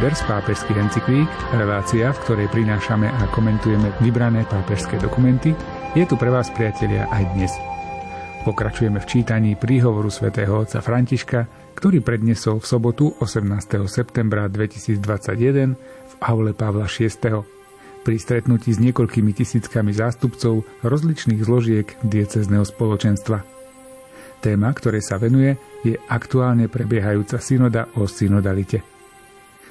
Readers pápežských encyklík, relácia, v ktorej prinášame a komentujeme vybrané pápežské dokumenty, je tu pre vás, priatelia, aj dnes. Pokračujeme v čítaní príhovoru svätého otca Františka, ktorý prednesol v sobotu 18. septembra 2021 v aule Pavla VI. pri stretnutí s niekoľkými tisíckami zástupcov rozličných zložiek diecezneho spoločenstva. Téma, ktorej sa venuje, je aktuálne prebiehajúca synoda o synodalite.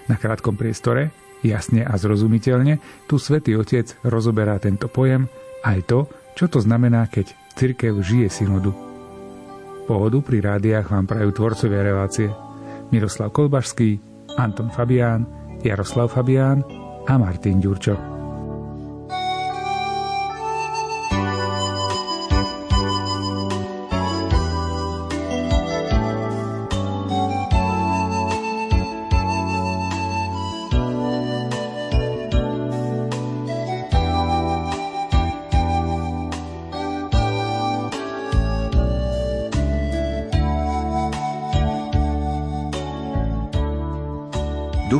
Na krátkom priestore, jasne a zrozumiteľne, tu svätý Otec rozoberá tento pojem aj to, čo to znamená, keď cirkev žije synodu. Pohodu pri rádiách vám prajú tvorcovia relácie Miroslav Kolbašský, Anton Fabián, Jaroslav Fabián a Martin Ďurčo.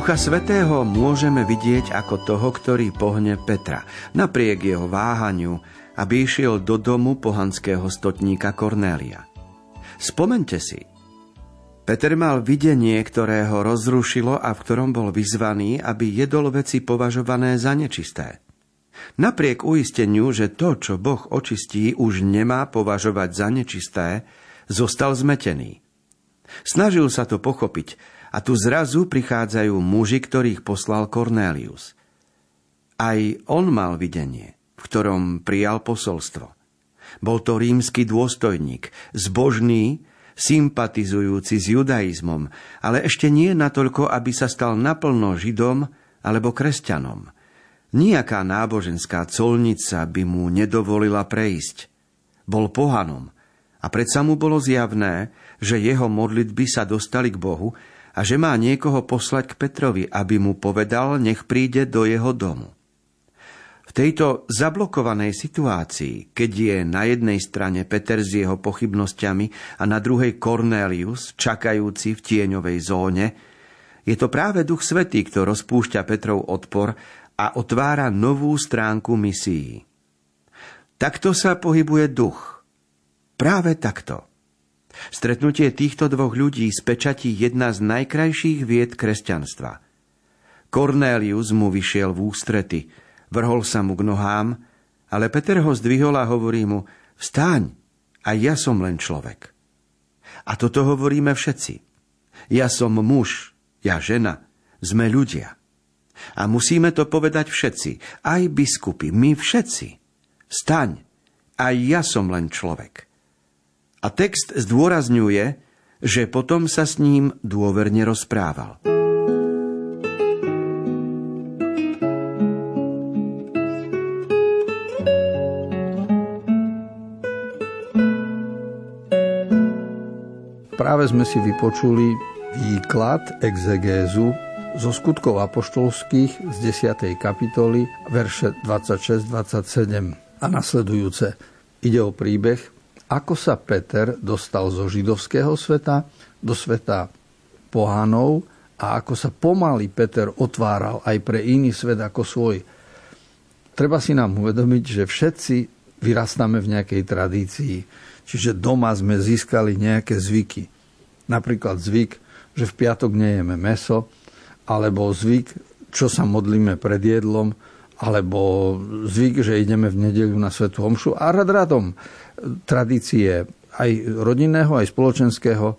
Ducha Svetého môžeme vidieť ako toho, ktorý pohne Petra, napriek jeho váhaniu, aby išiel do domu pohanského stotníka Kornélia. Spomente si, Peter mal videnie, ktoré ho rozrušilo a v ktorom bol vyzvaný, aby jedol veci považované za nečisté. Napriek uisteniu, že to, čo Boh očistí, už nemá považovať za nečisté, zostal zmetený. Snažil sa to pochopiť, a tu zrazu prichádzajú muži, ktorých poslal Cornelius. Aj on mal videnie, v ktorom prijal posolstvo. Bol to rímsky dôstojník, zbožný, sympatizujúci s judaizmom, ale ešte nie natoľko, aby sa stal naplno židom alebo kresťanom. Nijaká náboženská colnica by mu nedovolila prejsť. Bol pohanom a predsa mu bolo zjavné, že jeho modlitby sa dostali k Bohu a že má niekoho poslať k Petrovi, aby mu povedal, nech príde do jeho domu. V tejto zablokovanej situácii, keď je na jednej strane Peter s jeho pochybnosťami a na druhej Cornelius, čakajúci v tieňovej zóne, je to práve Duch Svetý, kto rozpúšťa Petrov odpor a otvára novú stránku misií. Takto sa pohybuje duch. Práve takto. Stretnutie týchto dvoch ľudí spečatí jedna z najkrajších vied kresťanstva. Cornelius mu vyšiel v ústrety, vrhol sa mu k nohám, ale Peter ho zdvihol a hovorí mu, vstáň, a ja som len človek. A toto hovoríme všetci. Ja som muž, ja žena, sme ľudia. A musíme to povedať všetci, aj biskupy, my všetci. Staň, aj ja som len človek. A text zdôrazňuje, že potom sa s ním dôverne rozprával. Práve sme si vypočuli výklad exegézu zo skutkov apoštolských z 10. kapitoly, verše 26-27 a nasledujúce. Ide o príbeh ako sa Peter dostal zo židovského sveta do sveta pohanov a ako sa pomaly Peter otváral aj pre iný svet ako svoj. Treba si nám uvedomiť, že všetci vyrastáme v nejakej tradícii. Čiže doma sme získali nejaké zvyky. Napríklad zvyk, že v piatok nejeme meso, alebo zvyk, čo sa modlíme pred jedlom, alebo zvyk, že ideme v nedeľu na Svetu Homšu a rad radom tradície aj rodinného, aj spoločenského,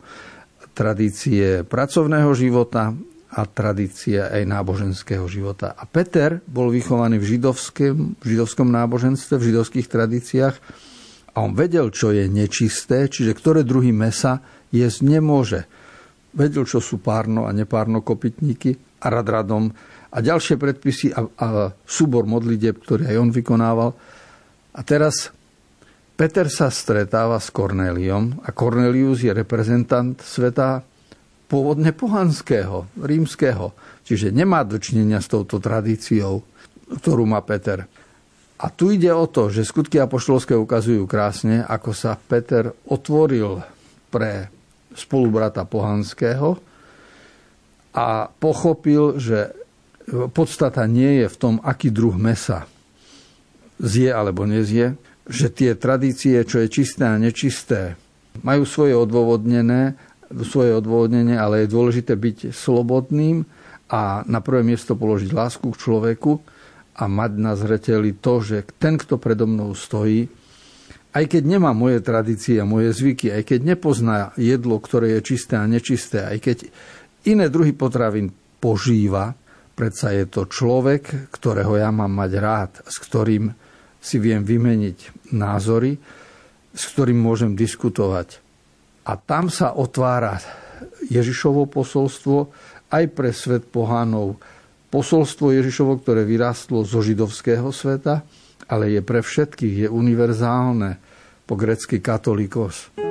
tradície pracovného života a tradície aj náboženského života. A Peter bol vychovaný v židovskom, v židovskom náboženstve, v židovských tradíciách a on vedel, čo je nečisté, čiže ktoré druhy mesa jesť nemôže. Vedel, čo sú párno a nepárno kopytníky a rad radom a ďalšie predpisy a, a súbor modlitieb, ktorý aj on vykonával. A teraz Peter sa stretáva s Cornéliom a Cornelius je reprezentant sveta pôvodne pohanského, rímskeho. Čiže nemá dočinenia s touto tradíciou, ktorú má Peter. A tu ide o to, že skutky apoštolské ukazujú krásne, ako sa Peter otvoril pre spolubrata pohanského a pochopil, že podstata nie je v tom, aký druh mesa zje alebo nezje, že tie tradície, čo je čisté a nečisté, majú svoje odôvodnené, svoje odôvodnenie, ale je dôležité byť slobodným a na prvé miesto položiť lásku k človeku a mať na zreteli to, že ten, kto predo mnou stojí, aj keď nemá moje tradície a moje zvyky, aj keď nepozná jedlo, ktoré je čisté a nečisté, aj keď iné druhy potravín požíva, predsa je to človek, ktorého ja mám mať rád, s ktorým si viem vymeniť názory, s ktorým môžem diskutovať. A tam sa otvára Ježišovo posolstvo aj pre svet pohánov. Posolstvo Ježišovo, ktoré vyrastlo zo židovského sveta, ale je pre všetkých, je univerzálne, po grecky katolikos.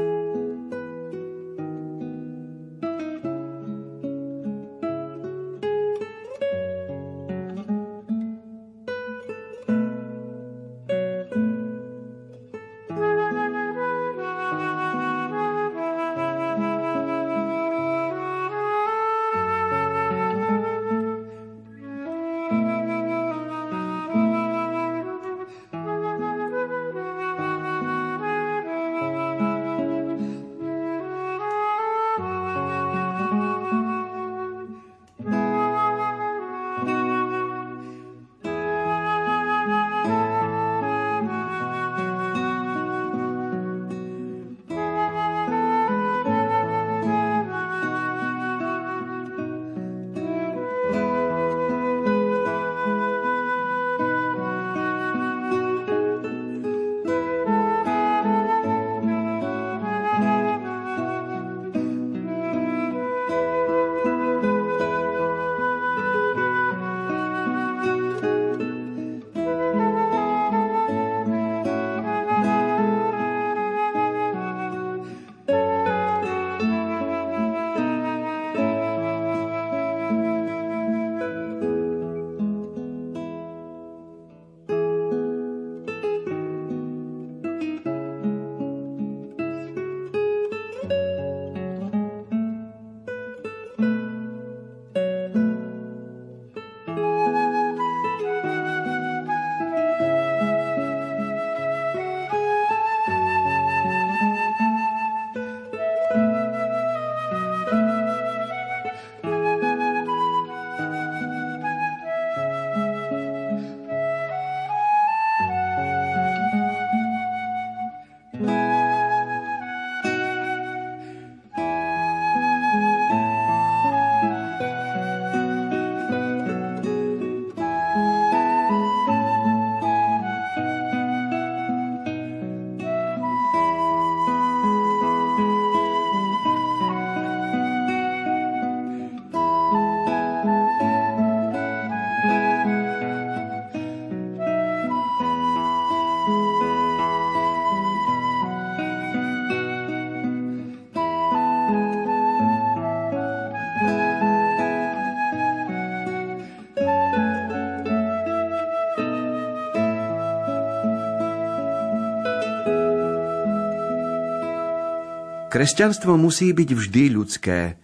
Kresťanstvo musí byť vždy ľudské,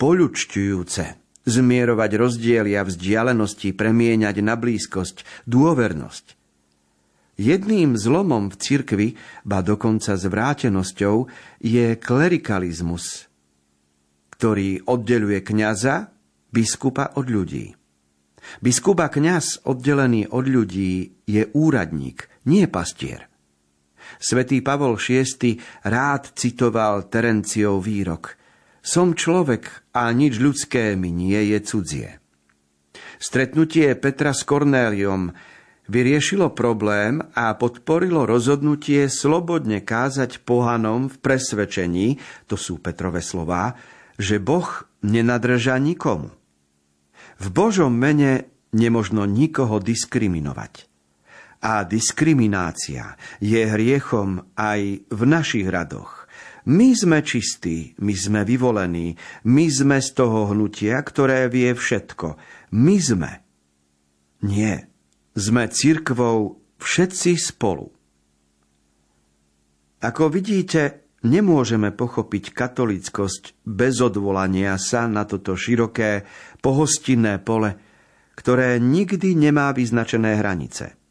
poľučťujúce, zmierovať rozdiely a vzdialenosti, premieňať na blízkosť, dôvernosť. Jedným zlomom v cirkvi, ba dokonca zvrátenosťou, je klerikalizmus, ktorý oddeluje kňaza, biskupa od ľudí. Biskup a kňaz oddelený od ľudí je úradník, nie pastier. Svetý Pavol VI rád citoval Terenciov výrok Som človek a nič ľudské mi nie je cudzie. Stretnutie Petra s Kornéliom vyriešilo problém a podporilo rozhodnutie slobodne kázať pohanom v presvedčení, to sú Petrové slová, že Boh nenadrža nikomu. V Božom mene nemožno nikoho diskriminovať. A diskriminácia je hriechom aj v našich radoch. My sme čistí, my sme vyvolení, my sme z toho hnutia, ktoré vie všetko. My sme. Nie, sme církvou všetci spolu. Ako vidíte, nemôžeme pochopiť katolickosť bez odvolania sa na toto široké, pohostinné pole, ktoré nikdy nemá vyznačené hranice.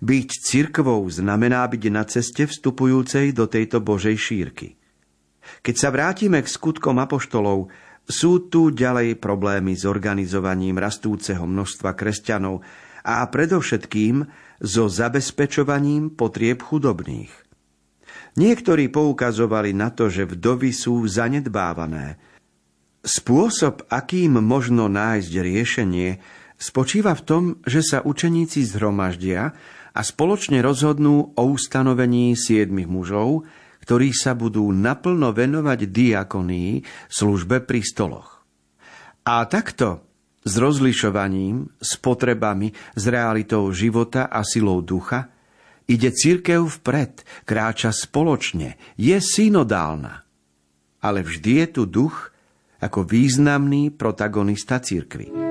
Byť cirkvou znamená byť na ceste vstupujúcej do tejto Božej šírky. Keď sa vrátime k skutkom apoštolov, sú tu ďalej problémy s organizovaním rastúceho množstva kresťanov a predovšetkým so zabezpečovaním potrieb chudobných – Niektorí poukazovali na to, že vdovy sú zanedbávané. Spôsob, akým možno nájsť riešenie, spočíva v tom, že sa učeníci zhromaždia a spoločne rozhodnú o ustanovení siedmých mužov, ktorí sa budú naplno venovať diakonii službe pri stoloch. A takto, s rozlišovaním, s potrebami, s realitou života a silou ducha, Ide církev vpred, kráča spoločne, je synodálna. Ale vždy je tu duch ako významný protagonista církvy.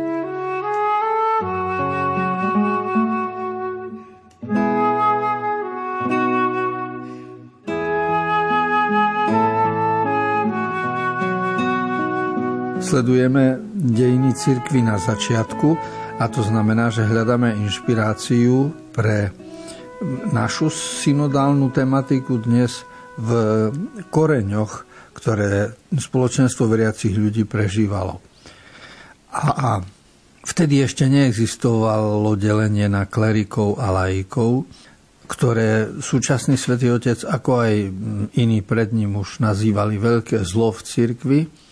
Sledujeme dejiny cirkvy na začiatku a to znamená, že hľadáme inšpiráciu pre našu synodálnu tematiku dnes v koreňoch, ktoré spoločenstvo veriacich ľudí prežívalo. A, a vtedy ešte neexistovalo delenie na klerikov a laikov, ktoré súčasný svätý Otec, ako aj iní pred ním už nazývali veľké zlo v cirkvi.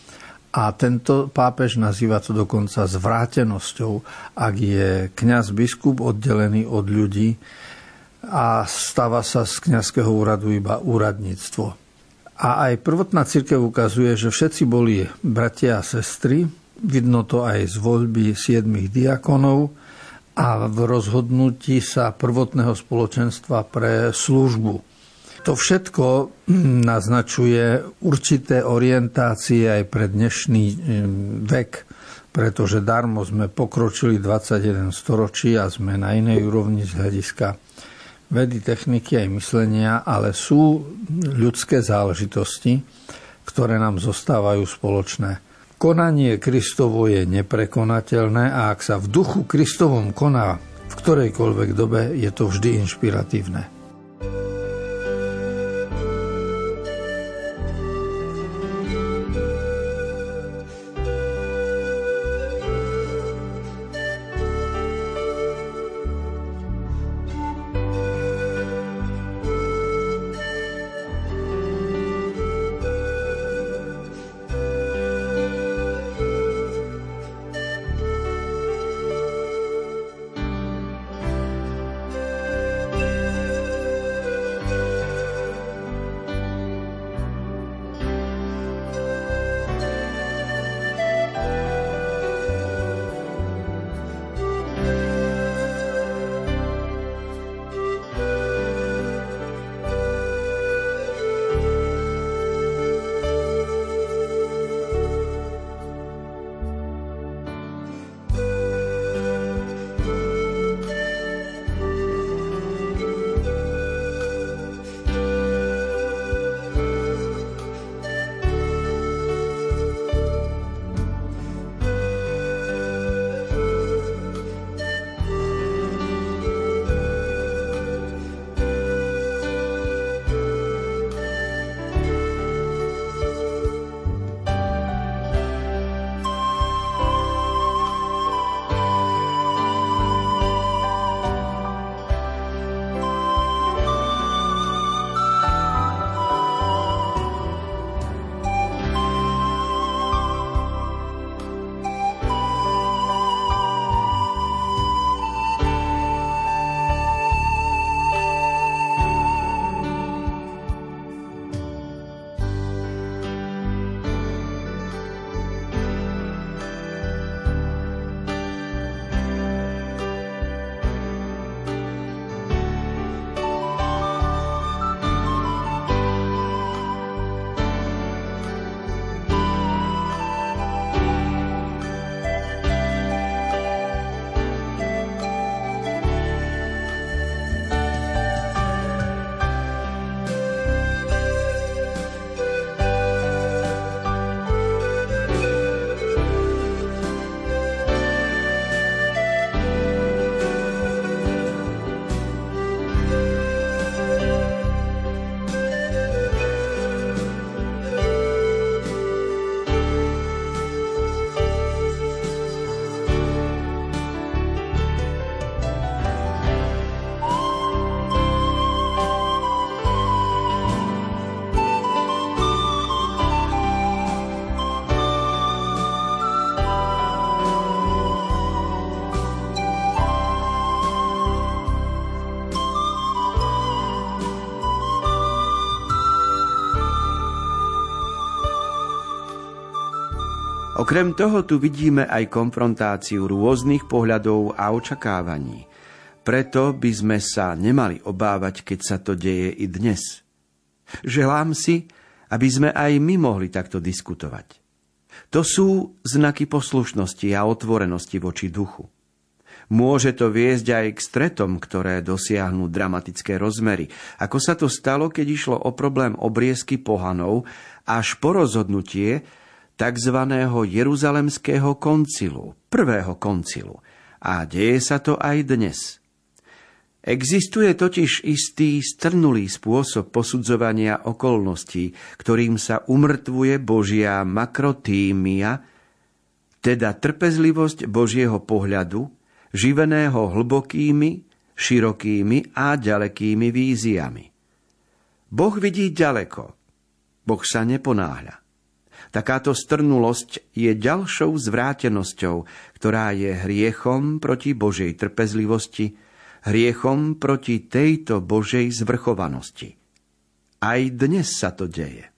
A tento pápež nazýva to dokonca zvrátenosťou, ak je kňaz biskup oddelený od ľudí, a stáva sa z kňazského úradu iba úradníctvo. A aj prvotná církev ukazuje, že všetci boli bratia a sestry, vidno to aj z voľby siedmých diakonov a v rozhodnutí sa prvotného spoločenstva pre službu. To všetko naznačuje určité orientácie aj pre dnešný hm, vek, pretože darmo sme pokročili 21 storočí a sme na inej úrovni z hľadiska vedy, techniky aj myslenia, ale sú ľudské záležitosti, ktoré nám zostávajú spoločné. Konanie Kristovo je neprekonateľné a ak sa v duchu Kristovom koná v ktorejkoľvek dobe, je to vždy inšpiratívne. Okrem toho tu vidíme aj konfrontáciu rôznych pohľadov a očakávaní. Preto by sme sa nemali obávať, keď sa to deje i dnes. Želám si, aby sme aj my mohli takto diskutovať. To sú znaky poslušnosti a otvorenosti voči duchu. Môže to viesť aj k stretom, ktoré dosiahnu dramatické rozmery, ako sa to stalo, keď išlo o problém obriezky pohanov, až po rozhodnutie tzv. Jeruzalemského koncilu, prvého koncilu. A deje sa to aj dnes. Existuje totiž istý strnulý spôsob posudzovania okolností, ktorým sa umrtvuje Božia makrotímia, teda trpezlivosť Božieho pohľadu, živeného hlbokými, širokými a ďalekými víziami. Boh vidí ďaleko. Boh sa neponáhľa. Takáto strnulosť je ďalšou zvrátenosťou, ktorá je hriechom proti Božej trpezlivosti, hriechom proti tejto Božej zvrchovanosti. Aj dnes sa to deje.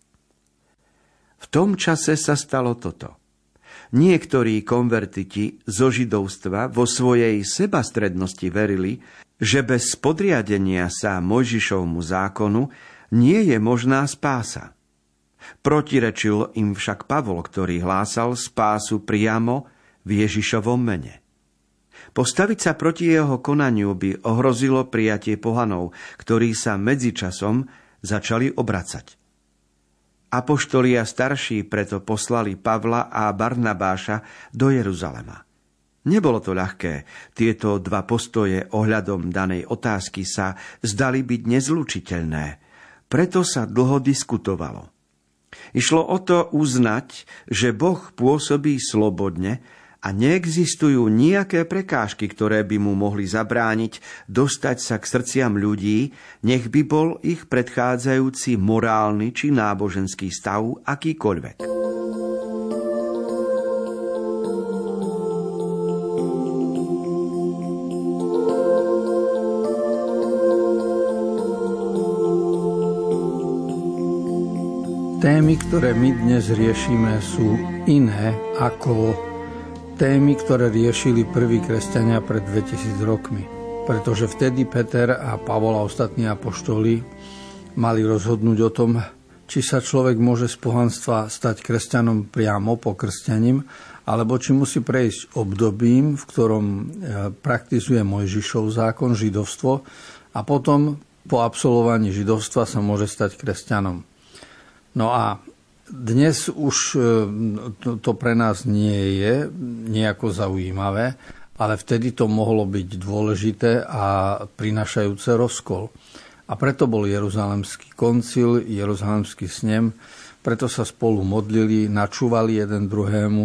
V tom čase sa stalo toto. Niektorí konvertiti zo židovstva vo svojej sebastrednosti verili, že bez podriadenia sa Mojžišovmu zákonu nie je možná spása. Protirečil im však Pavol, ktorý hlásal spásu priamo v Ježišovom mene. Postaviť sa proti jeho konaniu by ohrozilo prijatie pohanov, ktorí sa medzičasom začali obracať. Apoštoli a starší preto poslali Pavla a Barnabáša do Jeruzalema. Nebolo to ľahké. Tieto dva postoje ohľadom danej otázky sa zdali byť nezlučiteľné. Preto sa dlho diskutovalo. Išlo o to uznať, že Boh pôsobí slobodne a neexistujú nejaké prekážky, ktoré by mu mohli zabrániť dostať sa k srdciam ľudí, nech by bol ich predchádzajúci morálny či náboženský stav akýkoľvek. Témy, ktoré my dnes riešime, sú iné ako témy, ktoré riešili prví kresťania pred 2000 rokmi. Pretože vtedy Peter a Pavol a ostatní apoštoli mali rozhodnúť o tom, či sa človek môže z pohanstva stať kresťanom priamo po krstianím, alebo či musí prejsť obdobím, v ktorom e, praktizuje Mojžišov zákon, židovstvo, a potom po absolvovaní židovstva sa môže stať kresťanom. No a dnes už e, to pre nás nie je nejako zaujímavé, ale vtedy to mohlo byť dôležité a prinašajúce rozkol. A preto bol Jeruzalemský koncil, Jeruzalemský snem, preto sa spolu modlili, načúvali jeden druhému,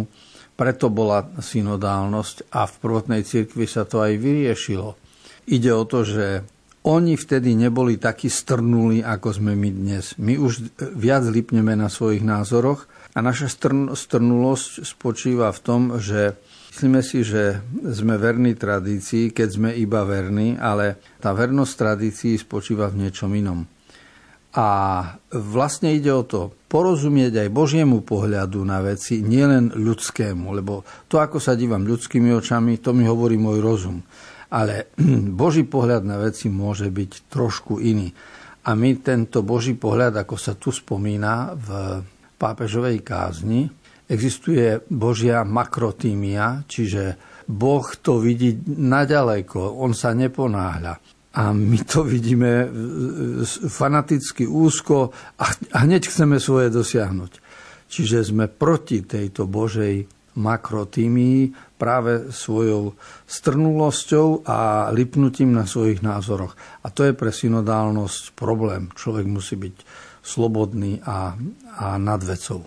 preto bola synodálnosť a v prvotnej cirkvi sa to aj vyriešilo. Ide o to, že oni vtedy neboli takí strnulí, ako sme my dnes. My už viac lipneme na svojich názoroch a naša strn- strnulosť spočíva v tom, že myslíme si, že sme verní tradícii, keď sme iba verní, ale tá vernosť tradícií spočíva v niečom inom. A vlastne ide o to porozumieť aj Božiemu pohľadu na veci, nielen ľudskému, lebo to, ako sa dívam ľudskými očami, to mi hovorí môj rozum. Ale Boží pohľad na veci môže byť trošku iný. A my tento Boží pohľad, ako sa tu spomína v pápežovej kázni, existuje Božia makrotímia, čiže Boh to vidí naďaleko, on sa neponáhľa. A my to vidíme fanaticky úzko a hneď chceme svoje dosiahnuť. Čiže sme proti tejto Božej makrotímii práve svojou strnulosťou a lipnutím na svojich názoroch. A to je pre synodálnosť problém. Človek musí byť slobodný a, a nad vecou.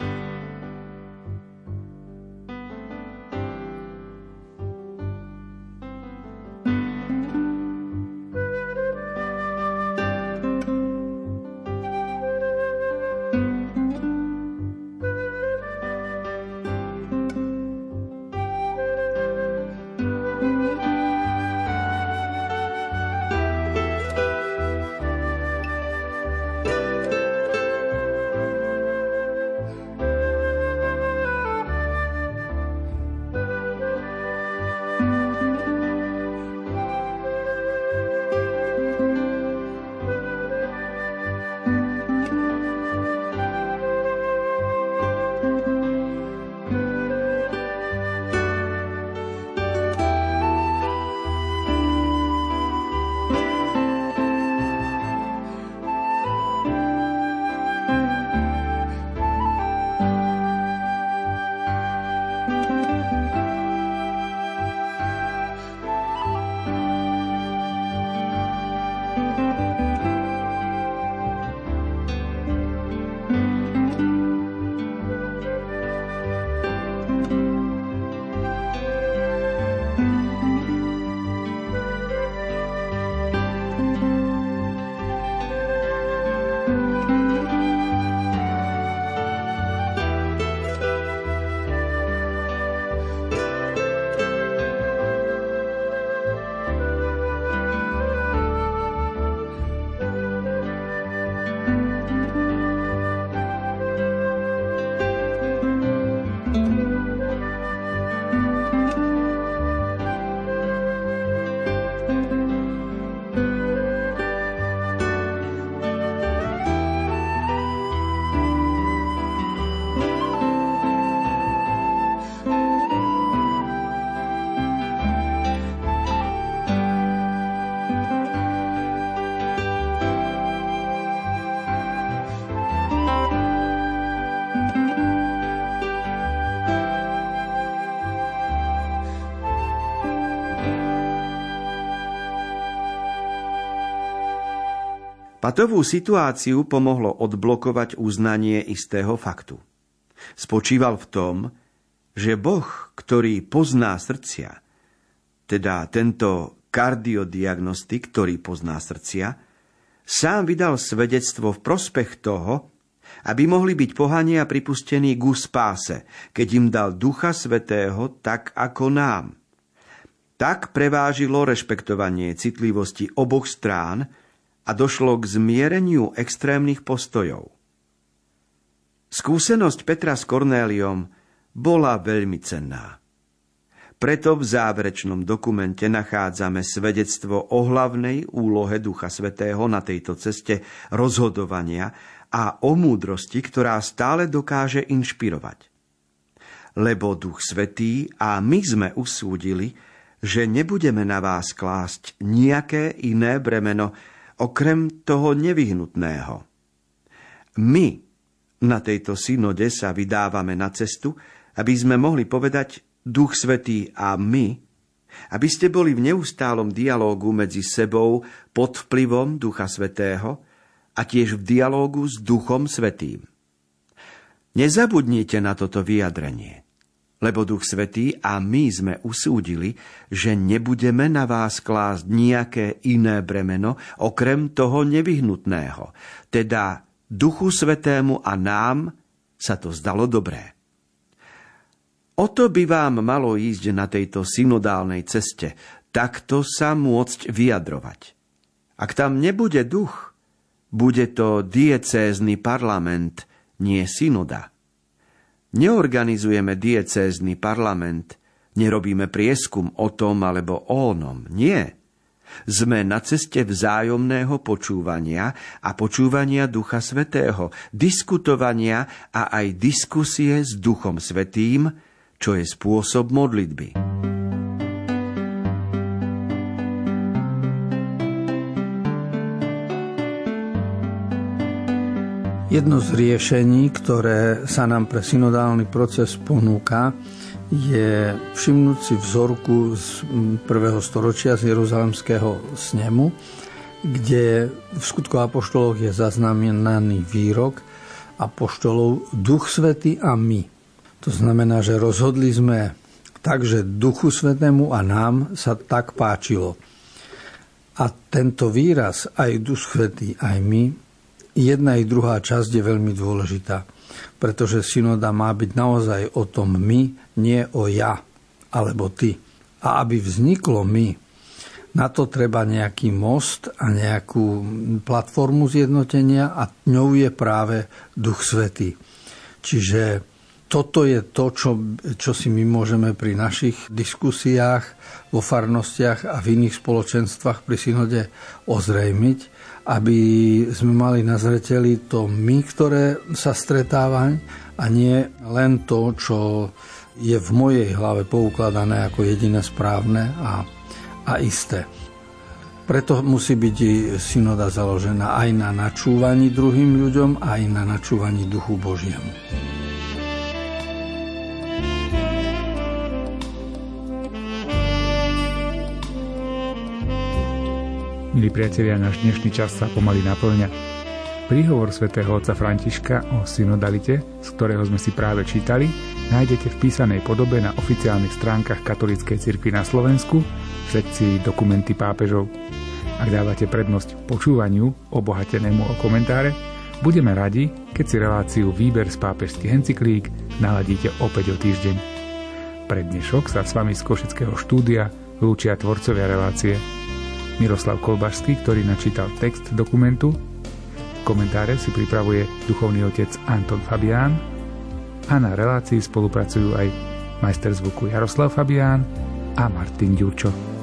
Patovú situáciu pomohlo odblokovať uznanie istého faktu. Spočíval v tom, že Boh, ktorý pozná srdcia, teda tento kardiodiagnostik, ktorý pozná srdcia, sám vydal svedectvo v prospech toho, aby mohli byť pohania pripustení ku spáse, keď im dal Ducha Svetého tak ako nám. Tak prevážilo rešpektovanie citlivosti oboch strán a došlo k zmiereniu extrémnych postojov. Skúsenosť Petra s Kornéliom bola veľmi cenná. Preto v záverečnom dokumente nachádzame svedectvo o hlavnej úlohe Ducha Svetého na tejto ceste rozhodovania a o múdrosti, ktorá stále dokáže inšpirovať. Lebo Duch Svetý a my sme usúdili, že nebudeme na vás klásť nejaké iné bremeno, okrem toho nevyhnutného. My na tejto synode sa vydávame na cestu, aby sme mohli povedať Duch Svetý a my, aby ste boli v neustálom dialógu medzi sebou pod vplyvom Ducha Svetého a tiež v dialógu s Duchom Svetým. Nezabudnite na toto vyjadrenie, lebo Duch Svetý a my sme usúdili, že nebudeme na vás klásť nejaké iné bremeno, okrem toho nevyhnutného, teda Duchu Svetému a nám sa to zdalo dobré. O to by vám malo ísť na tejto synodálnej ceste, takto sa môcť vyjadrovať. Ak tam nebude duch, bude to diecézny parlament, nie synoda. Neorganizujeme diecézny parlament, nerobíme prieskum o tom alebo o onom, nie. Sme na ceste vzájomného počúvania a počúvania Ducha Svetého, diskutovania a aj diskusie s Duchom Svetým, čo je spôsob modlitby. Jedno z riešení, ktoré sa nám pre synodálny proces ponúka, je všimnúť si vzorku z prvého storočia z Jeruzalemského snemu, kde v skutku apoštoloch je zaznamenaný výrok apoštolov Duch Svety a my. To znamená, že rozhodli sme tak, že Duchu Svetému a nám sa tak páčilo. A tento výraz, aj Duch Svetý, aj my, jedna i druhá časť je veľmi dôležitá, pretože synoda má byť naozaj o tom my, nie o ja alebo ty. A aby vzniklo my, na to treba nejaký most a nejakú platformu zjednotenia a ňou je práve Duch Svetý. Čiže toto je to, čo, čo si my môžeme pri našich diskusiách vo farnostiach a v iných spoločenstvách pri synode ozrejmiť, aby sme mali na zreteli to my, ktoré sa stretáva a nie len to, čo je v mojej hlave poukladané ako jediné správne a, a isté. Preto musí byť synoda založená aj na načúvaní druhým ľuďom, aj na načúvaní duchu Božiemu. Milí priatelia, náš dnešný čas sa pomaly naplňa. Príhovor svätého otca Františka o synodalite, z ktorého sme si práve čítali, nájdete v písanej podobe na oficiálnych stránkach Katolíckej cirkvi na Slovensku v sekcii Dokumenty pápežov. Ak dávate prednosť počúvaniu obohatenému o komentáre, budeme radi, keď si reláciu Výber z pápežských encyklík naladíte opäť o týždeň. Pre dnešok sa s vami z Košického štúdia lúčia tvorcovia relácie Miroslav Kolbašský, ktorý načítal text dokumentu. Komentáre si pripravuje duchovný otec Anton Fabián a na relácii spolupracujú aj majster zvuku Jaroslav Fabián a Martin Ďurčo.